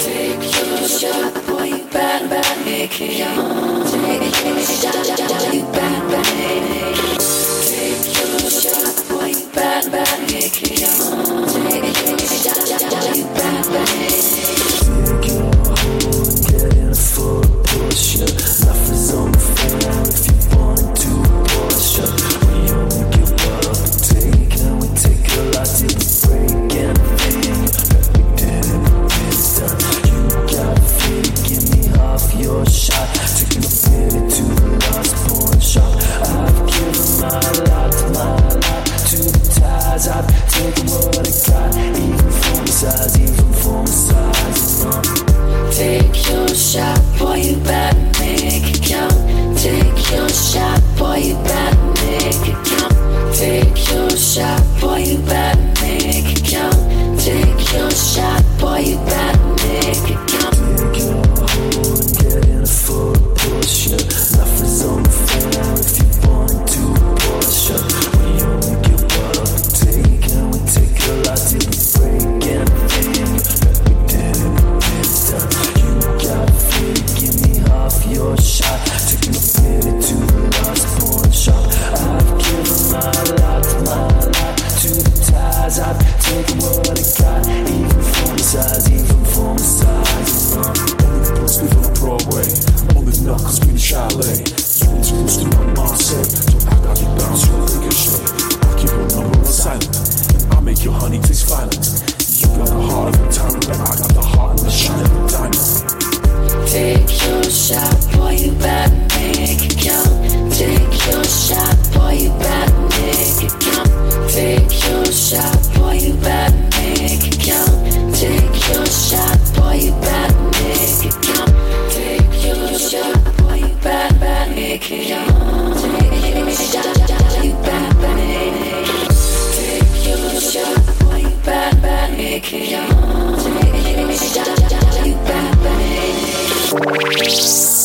Take your shot, boy, you better, better make it. Take your shot, you better, better make it. Take your shot, boy, you better, better make. way. All is not cause chalet. You need to listen to my mindset. Don't act like you bounce from a freaking shit. I keep your number on silent. I make your honey taste violent. You got the heart of a diamond, but I got the heart of a shining diamond. Take your shot, boy, you better make it count. Take your shot, boy, you better make it count. Take your shot, boy, you better Take it on, jump, jump, jump, you got it.